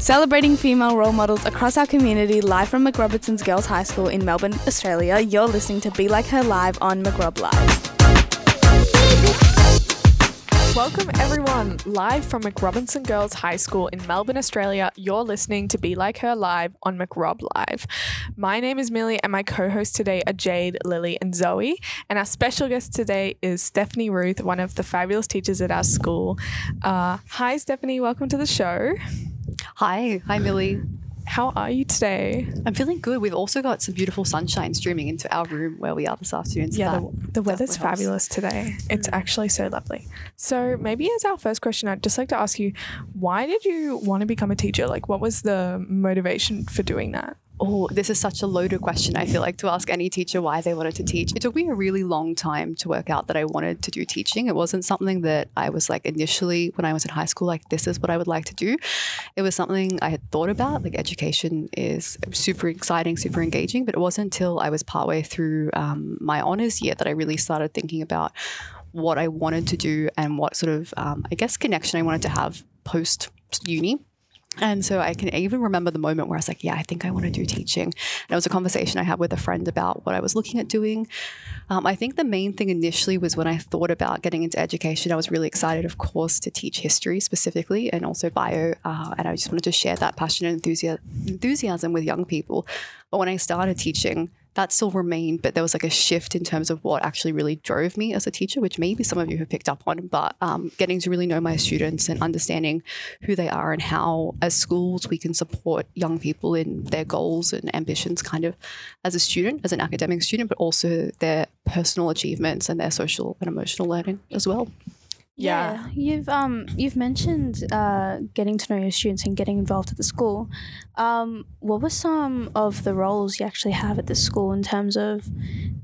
Celebrating female role models across our community live from McRobertson's Girls High School in Melbourne, Australia, you're listening to Be Like Her Live on McRob Live. Welcome, everyone. Live from McRobertson Girls High School in Melbourne, Australia, you're listening to Be Like Her Live on McRob Live. My name is Millie, and my co hosts today are Jade, Lily, and Zoe. And our special guest today is Stephanie Ruth, one of the fabulous teachers at our school. Uh, hi, Stephanie. Welcome to the show. Hi, hi Millie. How are you today? I'm feeling good. We've also got some beautiful sunshine streaming into our room where we are this afternoon. So yeah, the, the weather's fabulous today. It's mm. actually so lovely. So, maybe as our first question, I'd just like to ask you why did you want to become a teacher? Like, what was the motivation for doing that? Oh, this is such a loaded question, I feel like, to ask any teacher why they wanted to teach. It took me a really long time to work out that I wanted to do teaching. It wasn't something that I was like initially when I was in high school, like, this is what I would like to do. It was something I had thought about. Like, education is super exciting, super engaging, but it wasn't until I was partway through um, my honors year that I really started thinking about what I wanted to do and what sort of, um, I guess, connection I wanted to have post uni. And so I can even remember the moment where I was like, yeah, I think I want to do teaching. And it was a conversation I had with a friend about what I was looking at doing. Um, I think the main thing initially was when I thought about getting into education, I was really excited, of course, to teach history specifically and also bio. Uh, and I just wanted to share that passion and enthusiasm with young people. But when I started teaching, that still remained, but there was like a shift in terms of what actually really drove me as a teacher, which maybe some of you have picked up on. But um, getting to really know my students and understanding who they are and how, as schools, we can support young people in their goals and ambitions, kind of as a student, as an academic student, but also their personal achievements and their social and emotional learning as well. Yeah. yeah. you've um you've mentioned uh, getting to know your students and getting involved at the school. Um, what were some of the roles you actually have at the school in terms of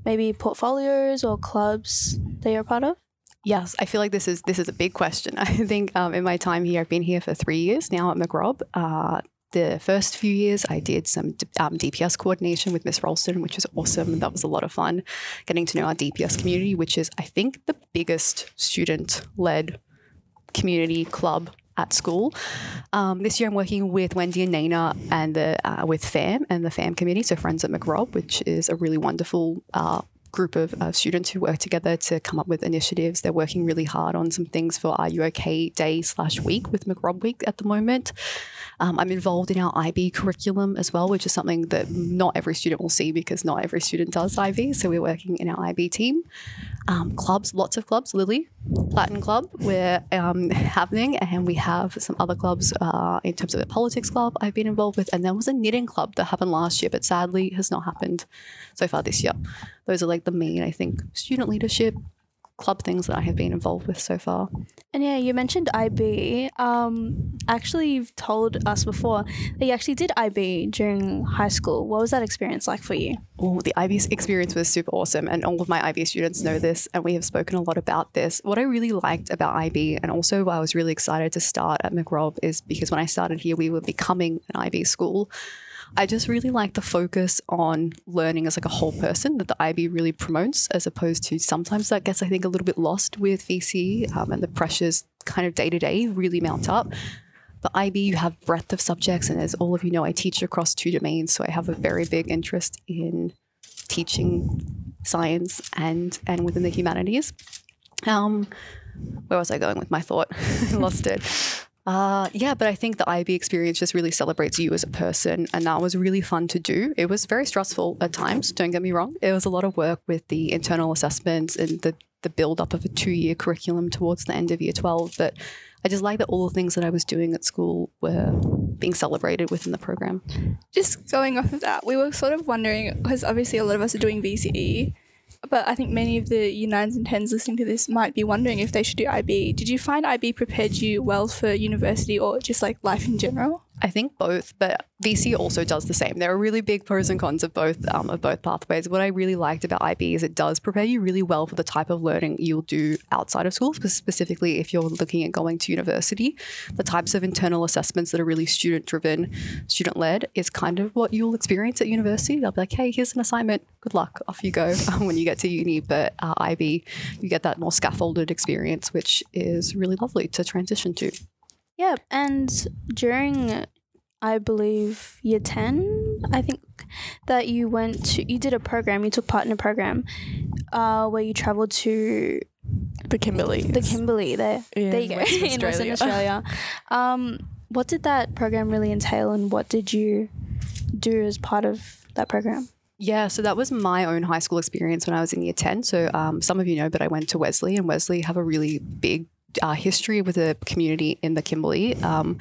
maybe portfolios or clubs that you're part of? Yes, I feel like this is this is a big question. I think um, in my time here, I've been here for three years now at McRob. Uh, the first few years, I did some um, DPS coordination with Miss Ralston, which was awesome. That was a lot of fun getting to know our DPS community, which is, I think, the biggest student led community club at school. Um, this year, I'm working with Wendy and Nana and the uh, with FAM and the FAM committee, so Friends at McRob, which is a really wonderful uh, group of, of, students who work together to come up with initiatives. They're working really hard on some things for Are You OK Day slash week with McRob Week at the moment. Um, I'm involved in our IB curriculum as well, which is something that not every student will see because not every student does IB. So we're working in our IB team. Um, clubs, lots of clubs. Lily, Latin Club, we're um, happening, and we have some other clubs uh, in terms of the politics club I've been involved with, and there was a knitting club that happened last year, but sadly has not happened so far this year. Those are like the main, I think, student leadership, club things that I have been involved with so far. And yeah, you mentioned IB. Um, actually, you've told us before that you actually did IB during high school. What was that experience like for you? Oh, the IB experience was super awesome, and all of my IB students know this, and we have spoken a lot about this. What I really liked about IB, and also why I was really excited to start at McRob, is because when I started here, we were becoming an IB school. I just really like the focus on learning as like a whole person that the IB really promotes, as opposed to sometimes that gets I think a little bit lost with VCE um, and the pressures kind of day to day really mount up. The IB, you have breadth of subjects, and as all of you know, I teach across two domains, so I have a very big interest in teaching science and and within the humanities. Um, where was I going with my thought? Lost it. Uh, yeah, but I think the IB experience just really celebrates you as a person, and that was really fun to do. It was very stressful at times. Don't get me wrong; it was a lot of work with the internal assessments and the the build up of a two year curriculum towards the end of year twelve. But I just like that all the things that I was doing at school were being celebrated within the program. Just going off of that, we were sort of wondering because obviously a lot of us are doing VCE but I think many of the U nines and tens listening to this might be wondering if they should do IB. Did you find IB prepared you well for university or just like life in general? I think both, but VCE also does the same. There are really big pros and cons of both um, of both pathways. What I really liked about IB is it does prepare you really well for the type of learning you'll do outside of school, specifically if you're looking at going to university. The types of internal assessments that are really student driven, student led is kind of what you'll experience at university. They'll be like, hey, here's an assignment. Good luck. Off you go when you get to uni. But uh, IB, you get that more scaffolded experience, which is really lovely to transition to. Yeah, and during I believe year ten. I think that you went to you did a program. You took part in a program uh, where you traveled to The Kimberley. the Kimberley. There, In there you go Western in Western Australia. Australia. Um, what did that program really entail, and what did you do as part of that program? Yeah, so that was my own high school experience when I was in year 10. So um, some of you know, but I went to Wesley, and Wesley have a really big uh, history with the community in the Kimberley. Um,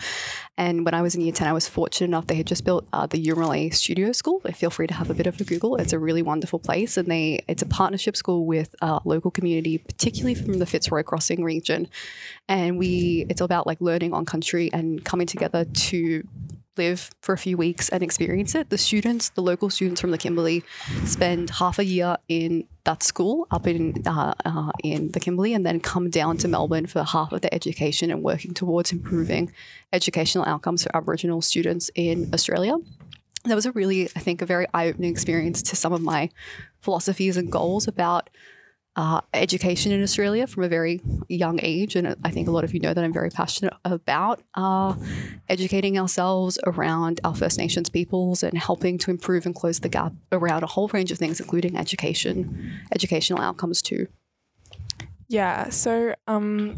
and when I was in year 10, I was fortunate enough, they had just built uh, the Yiramalay Studio School. Feel free to have a bit of a Google. It's a really wonderful place. And they it's a partnership school with uh, local community, particularly from the Fitzroy Crossing region. And we, it's about like learning on country and coming together to live for a few weeks and experience it. The students, the local students from the Kimberley, spend half a year in that school up in uh, uh, in the Kimberley, and then come down to Melbourne for half of their education and working towards improving educational outcomes for Aboriginal students in Australia. That was a really, I think, a very eye-opening experience to some of my philosophies and goals about uh, education in Australia from a very young age. And I think a lot of you know that I'm very passionate about uh, educating ourselves around our First Nations peoples and helping to improve and close the gap around a whole range of things, including education, educational outcomes too. Yeah. So, um,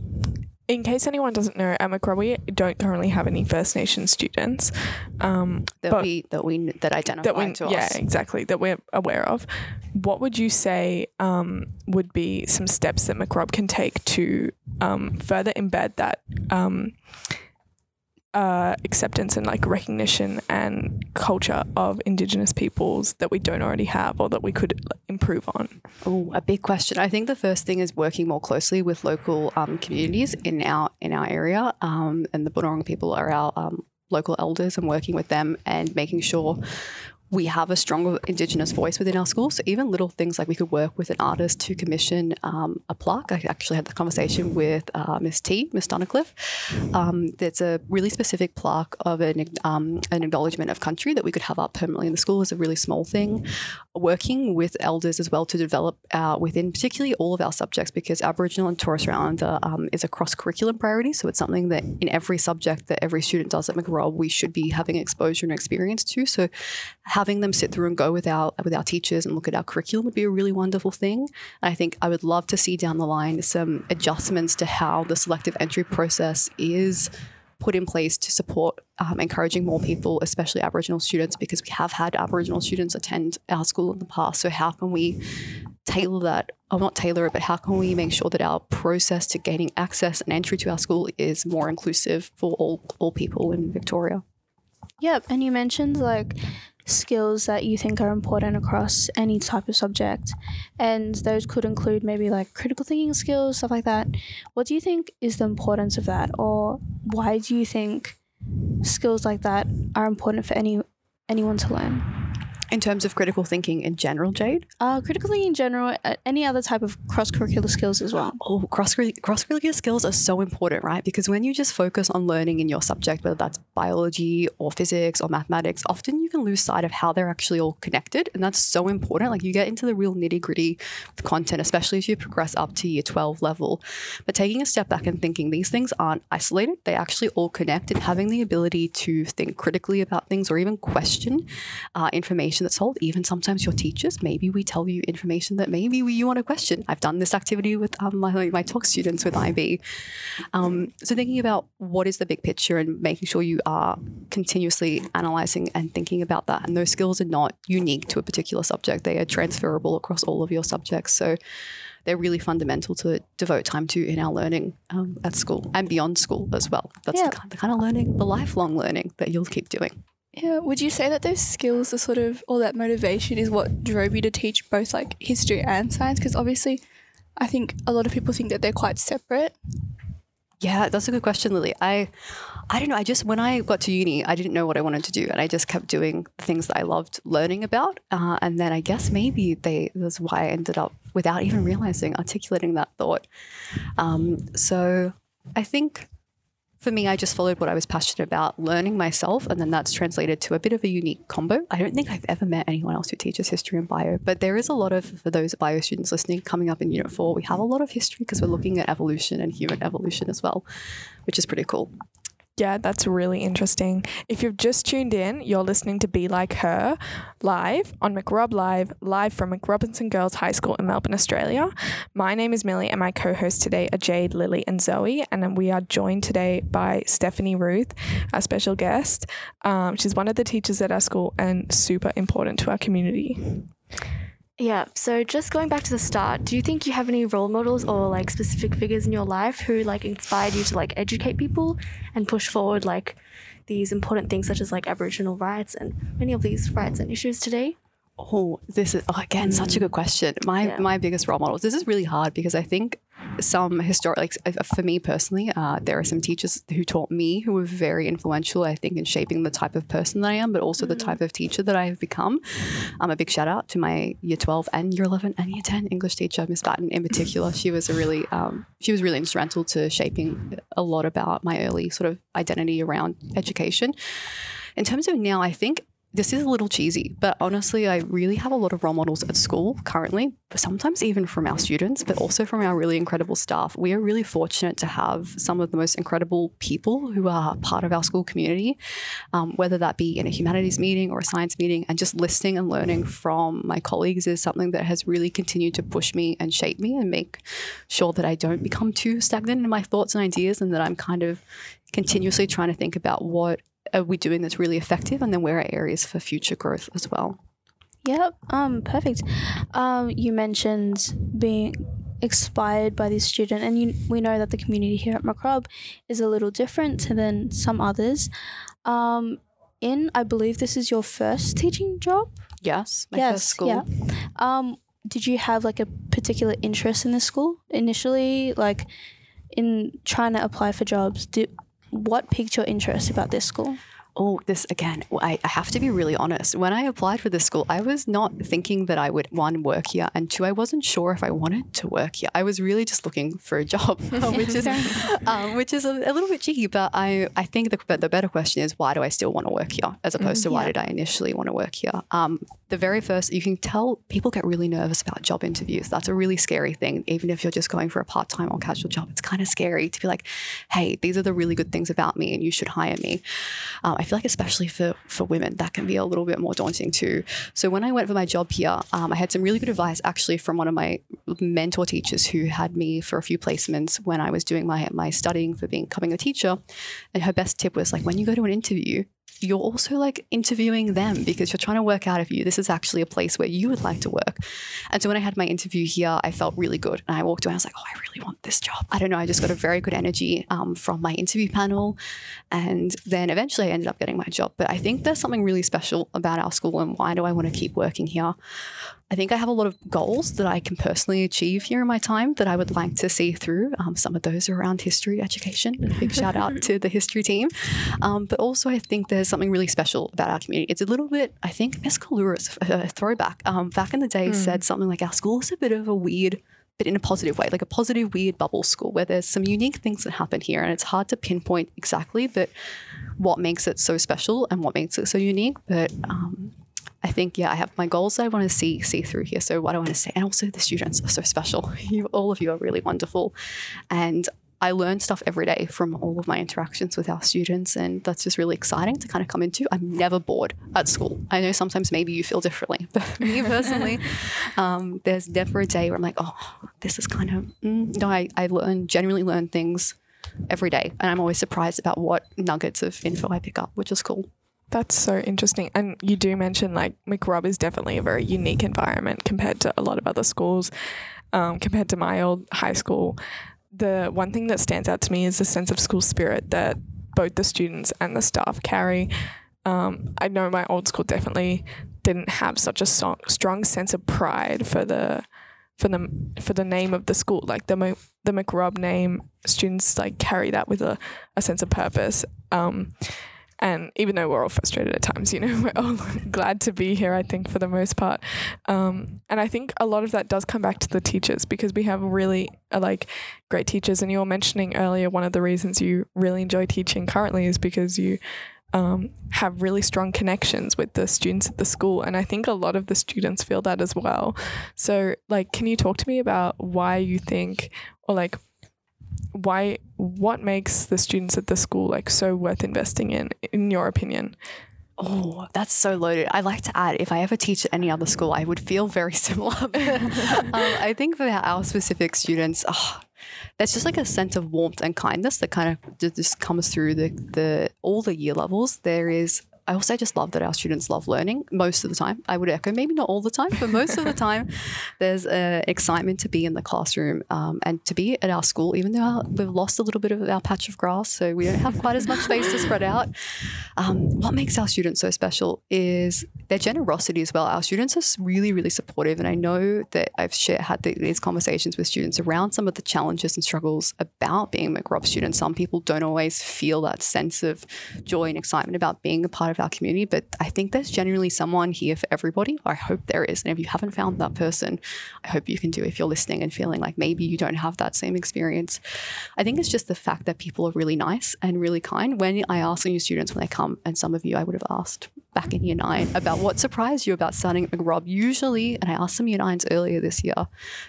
in case anyone doesn't know, at Macquarie we don't currently have any First Nation students. Um, That we that we that identify that we, to yeah, us. exactly, that we're aware of. What would you say um, would be some steps that Macrob can take to um, further embed that um, uh, acceptance and like recognition and culture of Indigenous peoples that we don't already have or that we could improve on? Oh, a big question. I think the first thing is working more closely with local um, communities in our in our area, um, and the Bunurong people are our um, local elders, and working with them and making sure we have a stronger Indigenous voice within our school. So even little things like we could work with an artist to commission um, a plaque. I actually had the conversation with uh, Miss T, Miss Donnicliffe. Um, there's a really specific plaque of an, um, an acknowledgement of country that we could have up permanently in the school is a really small thing. Working with elders as well to develop uh, within particularly all of our subjects because Aboriginal and Torres Strait Islander um, is a cross curriculum priority. So it's something that in every subject that every student does at McRob, we should be having exposure and experience to. So having them sit through and go with our with our teachers and look at our curriculum would be a really wonderful thing. I think I would love to see down the line some adjustments to how the selective entry process is put in place to support um, encouraging more people, especially Aboriginal students, because we have had Aboriginal students attend our school in the past. So how can we tailor that? Or not tailor it, but how can we make sure that our process to gaining access and entry to our school is more inclusive for all all people in Victoria? Yep, and you mentioned like skills that you think are important across any type of subject, and those could include maybe like critical thinking skills, stuff like that. What do you think is the importance of that, or why do you think skills like that are important for any anyone to learn? In terms of critical thinking in general, Jade? Uh, critical thinking in general, uh, any other type of cross curricular skills as well. Oh, cross curricular skills are so important, right? Because when you just focus on learning in your subject, whether that's biology or physics or mathematics, often you can lose sight of how they're actually all connected, and that's so important. Like you get into the real nitty gritty content, especially as you progress up to year twelve level. But taking a step back and thinking these things aren't isolated; they actually all connect, and having the ability to think critically about things or even question uh, information that's told. Even sometimes your teachers, maybe we tell you information that maybe we, you want to question. I've done this activity with um, my, my TOK students with IB. Um, so thinking about what is the big picture and making sure you are continuously analyzing and thinking about that. And those skills are not unique to a particular subject; they are transferable across all of your subjects. So they're really fundamental to devote time to in our learning um, at school and beyond school as well. That's Yeah. the, kind, the kind of learning, the lifelong learning that you'll keep doing. Yeah, would you say that those skills are sort of, or that motivation is what drove you to teach both like history and science? Because obviously, I think a lot of people think that they're quite separate. Yeah, that's a good question, Lily. I, I don't know. I just when I got to uni, I didn't know what I wanted to do, and I just kept doing the things that I loved learning about. Uh, and then I guess maybe they that's why I ended up without even realizing articulating that thought. Um, so I think for me, I just followed what I was passionate about, learning myself, and then that's translated to a bit of a unique combo. I don't think I've ever met anyone else who teaches history and bio, but there is a lot of, for those bio students listening, coming up in Unit 4, we have a lot of history because we're looking at evolution and human evolution as well, which is pretty cool. Yeah, that's really interesting. If you've just tuned in, you're listening to Be Like Her live on McRob Live, live from McRobertson Girls High School in Melbourne, Australia. My name is Millie, and my co hosts today are Jade, Lily, and Zoe. And we are joined today by Stephanie Ruth, our special guest. Um, she's one of the teachers at our school and super important to our community. Yeah, so just going back to the start, do you think you have any role models or like specific figures in your life who like inspired you to like educate people and push forward like these important things such as like Aboriginal rights and many of these rights and issues today? Oh, this is oh, again such a good question. My Yeah. my biggest role models. This is really hard because I think some historic, like for me personally, uh, there are some teachers who taught me who were very influential. I think in shaping the type of person that I am, but also the type of teacher that I have become. Um, a big shout out to my year twelve and year eleven and year ten English teacher, Miss Batten in particular. She was a really um, she was really instrumental to shaping a lot about my early sort of identity around education. In terms of now, I think this is a little cheesy, but honestly, I really have a lot of role models at school currently, sometimes even from our students, but also from our really incredible staff. We are really fortunate to have some of the most incredible people who are part of our school community, um, whether that be in a humanities meeting or a science meeting, and just listening and learning from my colleagues is something that has really continued to push me and shape me and make sure that I don't become too stagnant in my thoughts and ideas and that I'm kind of continuously trying to think about what are we doing that's really effective and then where are areas for future growth as well Yep. Um. Perfect. Um. You mentioned being inspired by this student, and you, we know that the community here at Macrob is a little different than some others. Um. In, I believe this is your first teaching job. yes my yes. first school Yeah. Um. Did you have like a particular interest in this school initially, like in trying to apply for jobs? Did what piqued your interest about this school? Oh, this again, I, I have to be really honest. When I applied for this school, I was not thinking that I would, one, work here, and two, I wasn't sure if I wanted to work here. I was really just looking for a job, which is um, which is a, a little bit cheeky, but I, I think the, the better question is why do I still want to work here as opposed to why Yeah. did I initially want to work here? Um, the very first, you can tell people get really nervous about job interviews. That's a really scary thing. Even if you're just going for a part time or casual job, it's kind of scary to be like, hey, these are the really good things about me and you should hire me. Um, I feel like, especially for, for women, that can be a little bit more daunting too. So when I went for my job here, um, I had some really good advice actually from one of my mentor teachers who had me for a few placements when I was doing my, my studying for being, becoming a teacher. And her best tip was like, when you go to an interview, you're also like interviewing them because you're trying to work out if you this is actually a place where you would like to work. And so when I had my interview here, I felt really good, and I walked away. I was like, oh, I really want this job. I don't know. I just got a very good energy um, from my interview panel, and then eventually I ended up getting my job. But I think there's something really special about our school, and why do I want to keep working here? I think I have a lot of goals that I can personally achieve here in my time that I would like to see through. Um, some of those are around history education. Big shout out to the history team. Um, but also, I think there's something really special about our community. It's a little bit, I think, Miss Kalura's uh, throwback. Um, back in the day, said something like our school is a bit of a weird but in a positive way, like a positive, weird bubble school where there's some unique things that happen here. And it's hard to pinpoint exactly, but what makes it so special and what makes it so unique. But um, I think, yeah, I have my goals that I want to see see through here. So what I want to say, and also the students are so special. You, all of you are really wonderful, and I learn stuff every day from all of my interactions with our students, and that's just really exciting to kind of come into. I'm never bored at school. I know sometimes maybe you feel differently, but me personally, um, there's never a day where I'm like, oh, this is kind of mm. no. I I learn genuinely learn things every day, and I'm always surprised about what nuggets of info I pick up, which is cool. That's so interesting. And you do mention like McRob is definitely a very unique environment compared to a lot of other schools, um, compared to my old high school. The one thing that stands out to me is the sense of school spirit that both the students and the staff carry. Um, I know my old school definitely didn't have such a so- strong sense of pride for the for the for the name of the school. Like the Mc- the McRob name, students like carry that with a, a sense of purpose. Um, and even though we're all frustrated at times, you know, we're all glad to be here, I think, for the most part. Um, and I think a lot of that does come back to the teachers because we have really uh, like great teachers. And you were mentioning earlier one of the reasons you really enjoy teaching currently is because you um, have really strong connections with the students at the school. And I think a lot of the students feel that as well. So, like, can you talk to me about why you think, or like, why what makes the students at the school like so worth investing in in your opinion Oh, that's so loaded. I'd like to add, if I ever teach at any other school, I would feel very similar. um, I think for our specific students, oh, there's just like a sense of warmth and kindness that kind of just comes through the, the all the year levels. There is I also just love that our students love learning most of the time. I would echo, maybe not all the time, but most of the time, there's an excitement to be in the classroom um, and to be at our school, even though our, we've lost a little bit of our patch of grass, so we don't have quite as much space to spread out. Um, what makes our students so special is their generosity as well. Our students are really, really supportive, and I know that I've shared, had the, these conversations with students around some of the challenges and struggles about being a McRob student. Some people don't always feel that sense of joy and excitement about being a part of our community, but I think there's generally someone here for everybody. I hope there is. And if you haven't found that person, I hope you can do if you're listening and feeling like maybe you don't have that same experience. I think it's just the fact that people are really nice and really kind. When I ask new students when they come, and some of you I would have asked back in year nine about what surprised you about starting at McRob. Usually, and I asked some year nines earlier this year,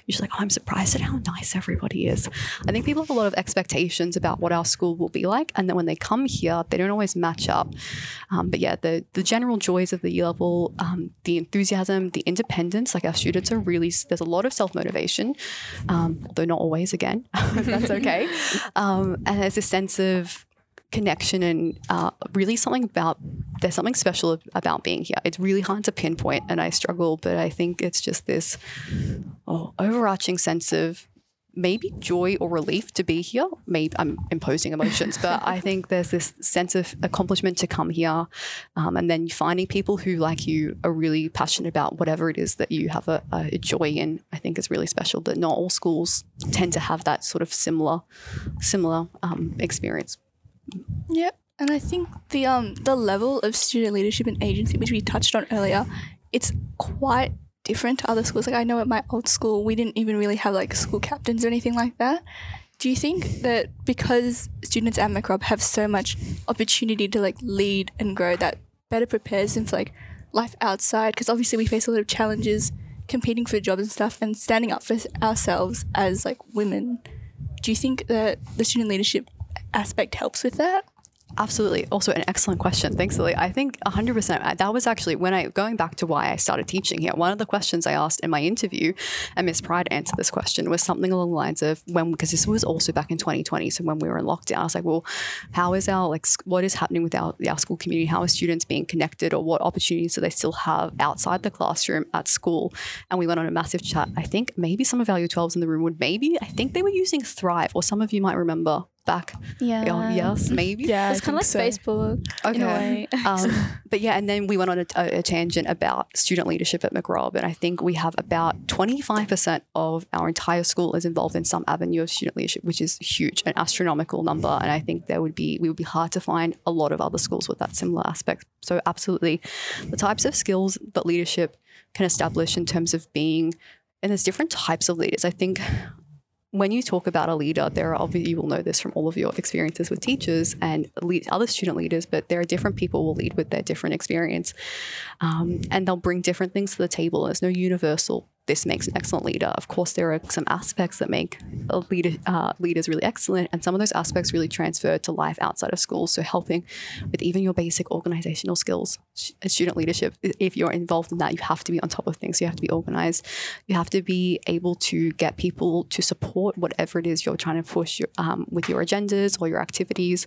usually like, oh, I'm surprised at how nice everybody is. I think people have a lot of expectations about what our school will be like. And then when they come here, they don't always match up. Um, but yeah, the, the general joys of the year level, um, the enthusiasm, the independence, like our students are really, there's a lot of self motivation, um, although not always again. That's okay. Um, and there's a sense of connection and uh, really something about there's something special about being here. It's really hard to pinpoint, and I struggle, but I think it's just this oh, overarching sense of maybe joy or relief to be here. Maybe I'm imposing emotions, but I think there's this sense of accomplishment to come here, um, and then finding people who, like you, are really passionate about whatever it is that you have a, a joy in. I think is really special. That not all schools tend to have that sort of similar, similar um, experience. Yep. And I think the um the level of student leadership and agency, which we touched on earlier, it's quite different to other schools. Like I know at my old school, we didn't even really have like school captains or anything like that. Do you think that because students at McRob have so much opportunity to like lead and grow, that better prepares them for like life outside? Because obviously we face a lot of challenges competing for jobs and stuff, and standing up for ourselves as like women. Do you think that the student leadership aspect helps with that? Absolutely. Also, an excellent question. Thanks, Lily. I think 100%. Uh, that was actually when I, going back to why I started teaching here, one of the questions I asked in my interview, and Miss Pride answered this question, was something along the lines of when, because this was also back in 2020. So when we were in lockdown, I was like, well, how is our, like, what is happening with our, our school community? How are students being connected or what opportunities do they still have outside the classroom at school? And we went on a massive chat. I think maybe some of our year 12s in the room would maybe, I think they were using Thrive, or some of you might remember back. Yeah. Oh, yes, maybe. yeah It's kind of like think so. Facebook in a way. um, but yeah, and then we went on a, a, a tangent about student leadership at McRob, and I think we have about 25% of our entire school is involved in some avenue of student leadership, which is huge, an astronomical number. And I think there would be we would be hard to find a lot of other schools with that similar aspect. So absolutely, the types of skills that leadership can establish in terms of being, and there's different types of leaders. I think when you talk about a leader, there are obviously you will know this from all of your experiences with teachers and lead, other student leaders, but there are different people will lead with their different experience, um, and they'll bring different things to the table. There's no universal. This makes an excellent leader. Of course, there are some aspects that make leader uh, leaders really excellent, and some of those aspects really transfer to life outside of school. So helping with even your basic organizational skills, sh- student leadership. If you're involved in that, you have to be on top of things. You have to be organized. You have to be able to get people to support whatever it is you're trying to push your, um, with your agendas or your activities,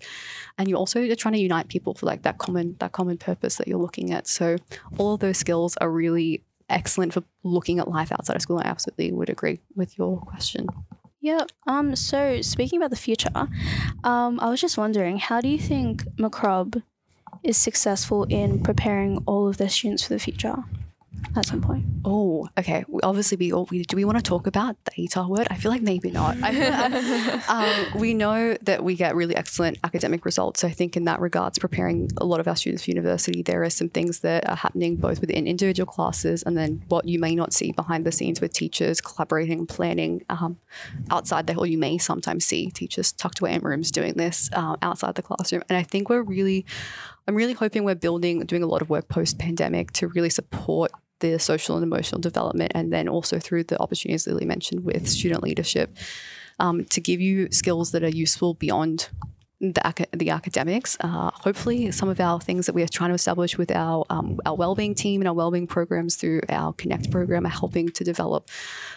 and you also are trying to unite people for like that common that common purpose that you're looking at. So all of those skills are really excellent for looking at life outside of school. I absolutely would agree with your question. Yeah. Um. So speaking about the future, um, I was just wondering, how do you think Macrob is successful in preparing all of their students for the future at some point? Oh, okay. We, obviously, we all we, do. We want to talk about the ATAR word. I feel like maybe not. Um, we know that we get really excellent academic results. So I think in that regards, preparing a lot of our students for university, there are some things that are happening both within individual classes and then what you may not see behind the scenes with teachers collaborating and planning um, outside the. Or you may sometimes see teachers tucked away in rooms doing this uh, outside the classroom. And I think we're really, I'm really hoping we're building, doing a lot of work post pandemic to really support the social and emotional development, and then also through the opportunities Lily mentioned with student leadership. um, to give you skills that are useful beyond the, the academics. Uh, hopefully, some of our things that we are trying to establish with our um, our wellbeing team and our wellbeing programs through our Connect program are helping to develop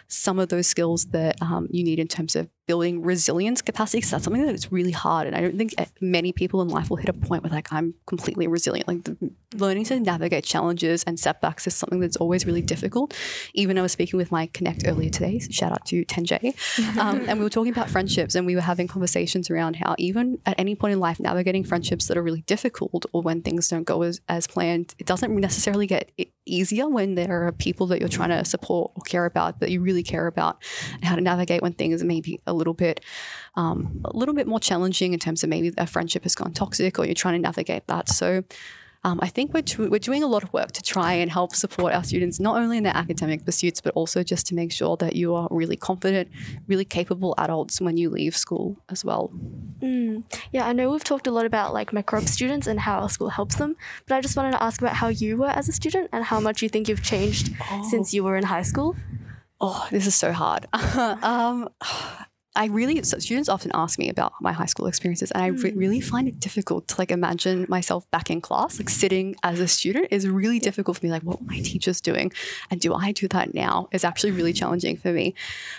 some of those skills that um, you need in terms of building resilience capacity. Because that's something that is really hard, and I don't think eh, many people in life will hit a point where like I'm completely resilient. Like the, learning to navigate challenges and setbacks is something that's always really difficult. Even I was speaking with my Connect earlier today. So Shout out to 10J, um, and we were talking about friendships, and we were having conversations around how even at any point in life, navigating friendships that are really difficult or when things don't go as, as planned, it doesn't necessarily get easier when there are people that you're trying to support or care about that you really care about, and how to navigate when things may be a little bit, um, a little bit more challenging in terms of maybe a friendship has gone toxic or you're trying to navigate that. So. Um, I think we're, tr- we're doing a lot of work to try and help support our students, not only in their academic pursuits, but also just to make sure that you are really confident, really capable adults when you leave school as well. Mm. Yeah, I know we've talked a lot about like McRob students and how our school helps them, but I just wanted to ask about how you were as a student and how much you think you've changed since you were in high school. Oh, this is so hard. um, I really so students often ask me about my high school experiences, and I re- really find it difficult to like imagine myself back in class, like sitting as a student is really difficult for me. Like, what were my teachers doing, and do I do that now? Is actually really challenging for me.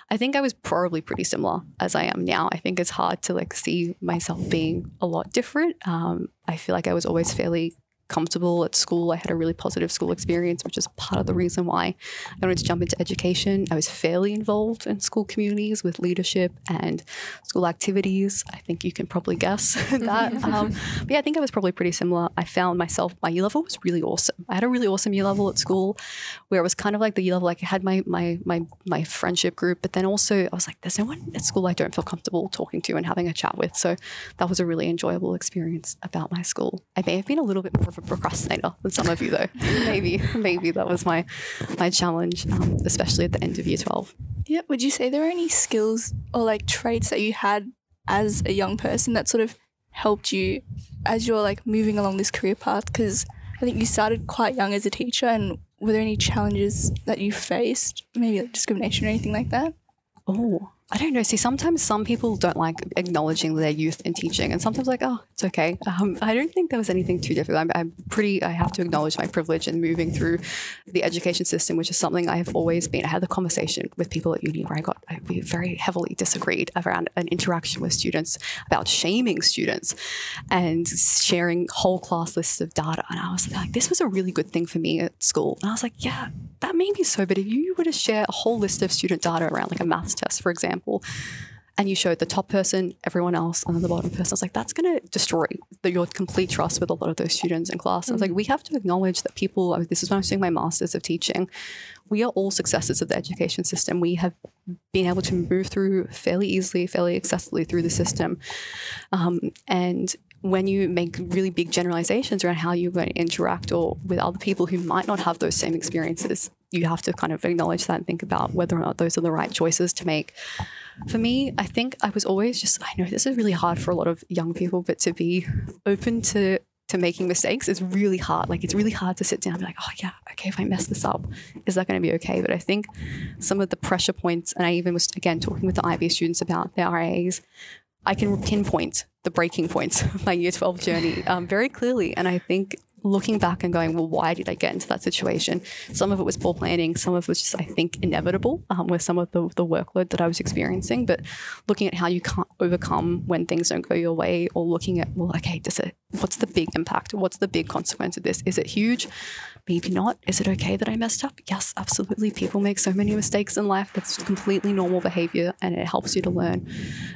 I think I was probably pretty similar as I am now. I think it's hard to like see myself being a lot different. Um, I feel like I was always fairly comfortable at school. I had a really positive school experience, which is part of the reason why I wanted to jump into education. I was fairly involved in school communities with leadership and school activities. I think you can probably guess that. Um, but yeah, I think I was probably pretty similar. I found myself, my year level was really awesome. I had a really awesome year level at school where it was kind of like the year level, like I had my, my, my, my friendship group, but then also I was like, there's no one at school I don't feel comfortable talking to and having a chat with. So that was a really enjoyable experience about my school. I may have been a little bit more of a procrastinator than some of you though. maybe, maybe that was my my challenge, um, especially at the end of year twelve. Yeah. Would you say there are any skills or like traits that you had as a young person that sort of helped you as you're like moving along this career path? Because I think you started quite young as a teacher, and were there any challenges that you faced, maybe like discrimination or anything like that? Oh, I don't know. See, sometimes some people don't like acknowledging their youth in teaching, and sometimes like, oh, it's okay. Um, I don't think there was anything too difficult. I'm, I'm pretty. I have to acknowledge my privilege in moving through the education system, which is something I have always been. I had the conversation with people at uni where I got I, we very heavily disagreed around an interaction with students about shaming students and sharing whole class lists of data, and I was like, this was a really good thing for me at school, and I was like, yeah, that may be so, but if you were to share a whole list of student data around like a maths test, for example and you showed the top person, everyone else, and then the bottom person. I was like, that's going to destroy the, your complete trust with a lot of those students in class. And I was like, we have to acknowledge that people, I mean, this is when I was doing my master's of teaching, we are all successes of the education system. We have been able to move through fairly easily, fairly accessibly through the system. Um, and when you make really big generalizations around how you're going to interact or with other people who might not have those same experiences, you have to kind of acknowledge that and think about whether or not those are the right choices to make. For me, I think I was always just, I know this is really hard for a lot of young people, but to be open to to making mistakes is really hard. Like it's really hard to sit down and be like, oh yeah, okay, if I mess this up, is that going to be okay? But I think some of the pressure points, and I even was again talking with the IB students about their RAs, I can pinpoint the breaking points of my year 12 journey um, very clearly. And I think looking back and going, well, why did I get into that situation? Some of it was poor planning. Some of it was just, I think, inevitable um, with some of the, the workload that I was experiencing. But looking at how you can't overcome when things don't go your way or looking at, well, okay, does it, what's the big impact? What's the big consequence of this? Is it huge? Maybe not. Is it okay that I messed up? Yes, absolutely. People make so many mistakes in life. That's completely normal behavior and it helps you to learn.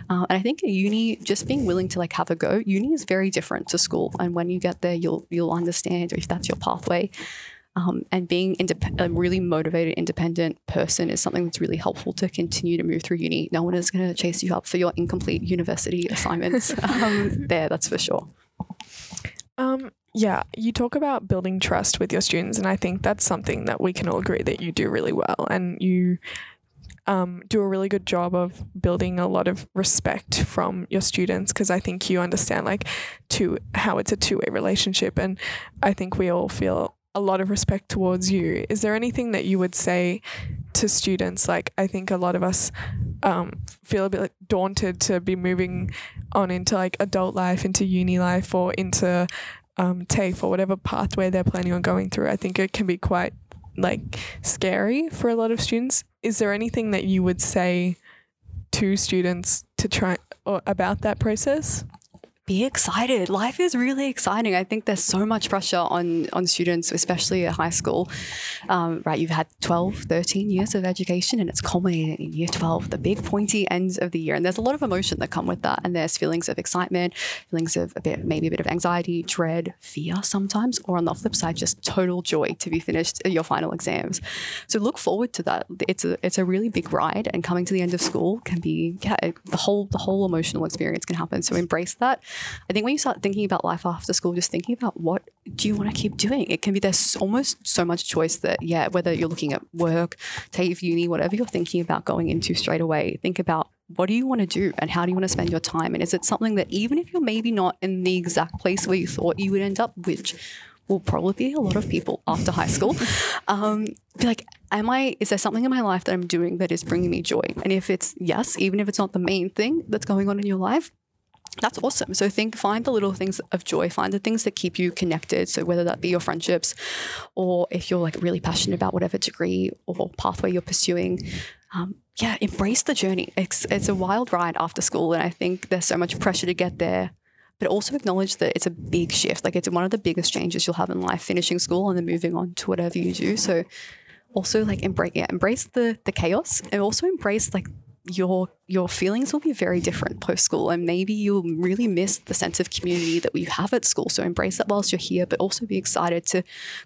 Uh, and I think uni, just being willing to like have a go, uni is very different to school. And when you get there, you'll you'll understand if that's your pathway. Um, and being indep- a really motivated, independent person is something that's really helpful to continue to move through uni. No one is going to chase you up for your incomplete university assignments. um, there, that's for sure. Um, yeah, you talk about building trust with your students, and I think that's something that we can all agree that you do really well, and you um, do a really good job of building a lot of respect from your students because I think you understand like two how it's a two way relationship, and I think we all feel a lot of respect towards you. Is there anything that you would say to students? Like, I think a lot of us um, feel a bit like daunted to be moving on into like adult life, into uni life, or into um, TAFE or whatever pathway they're planning on going through. I think it can be quite like scary for a lot of students. Is there anything that you would say to students to try or about that process? Be excited. Life is really exciting. I think there's so much pressure on on students, especially at high school. Um, right, you've had 12, 13 years of education, and it's culminated in year 12, the big pointy end of the year. And there's a lot of emotion that come with that. And there's feelings of excitement, feelings of a bit, maybe a bit of anxiety, dread, fear sometimes, or on the flip side, just total joy to be finished your final exams. So look forward to that. It's a it's a really big ride, and coming to the end of school can be yeah, the whole the whole emotional experience can happen. So embrace that. I think when you start thinking about life after school, just thinking about what do you want to keep doing? It can be there's almost so much choice that, yeah, whether you're looking at work, TAFE, uni, whatever you're thinking about going into straight away, think about what do you want to do and how do you want to spend your time? And is it something that even if you're maybe not in the exact place where you thought you would end up, which will probably be a lot of people after high school, um, be like, am I, is there something in my life that I'm doing that is bringing me joy? And if it's yes, even if it's not the main thing that's going on in your life, that's awesome. So think, find the little things of joy, find the things that keep you connected. So whether that be your friendships, or if you're like really passionate about whatever degree or pathway you're pursuing, um, yeah, embrace the journey. It's it's a wild ride after school, and I think there's so much pressure to get there. But also acknowledge that it's a big shift. Like it's one of the biggest changes you'll have in life, finishing school and then moving on to whatever you do. So also like embrace yeah, embrace the the chaos and also embrace like your your feelings will be very different post school and maybe you'll really miss the sense of community that we have at school. So embrace that whilst you're here but also be excited to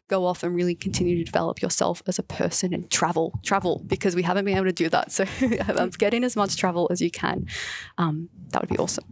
go off and really continue to develop yourself as a person and travel travel because we haven't been able to do that. So get in as much travel as you can. Um, that would be awesome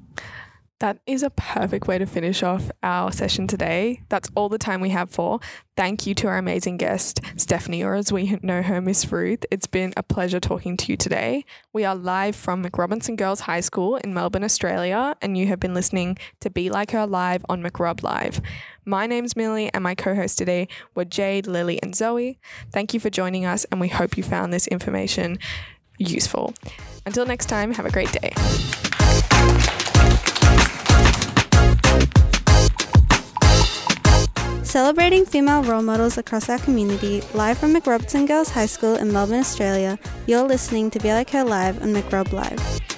that is a perfect way to finish off our session today. That's all the time we have for. Thank you to our amazing guest, Stephanie, or as we know her, Miss Ruth. It's been a pleasure talking to you today. We are live from McRobertson Girls High School in Melbourne, Australia, and you have been listening to Be Like Her Live on McRob Live. My name's Millie, and my co hosts today were Jade, Lily, and Zoe. Thank you for joining us, and we hope you found this information useful. Until next time, have a great day. Celebrating female role models across our community, live from McRobertson Girls High School in Melbourne, Australia, you're listening to Be Like Her Live on McRob Live.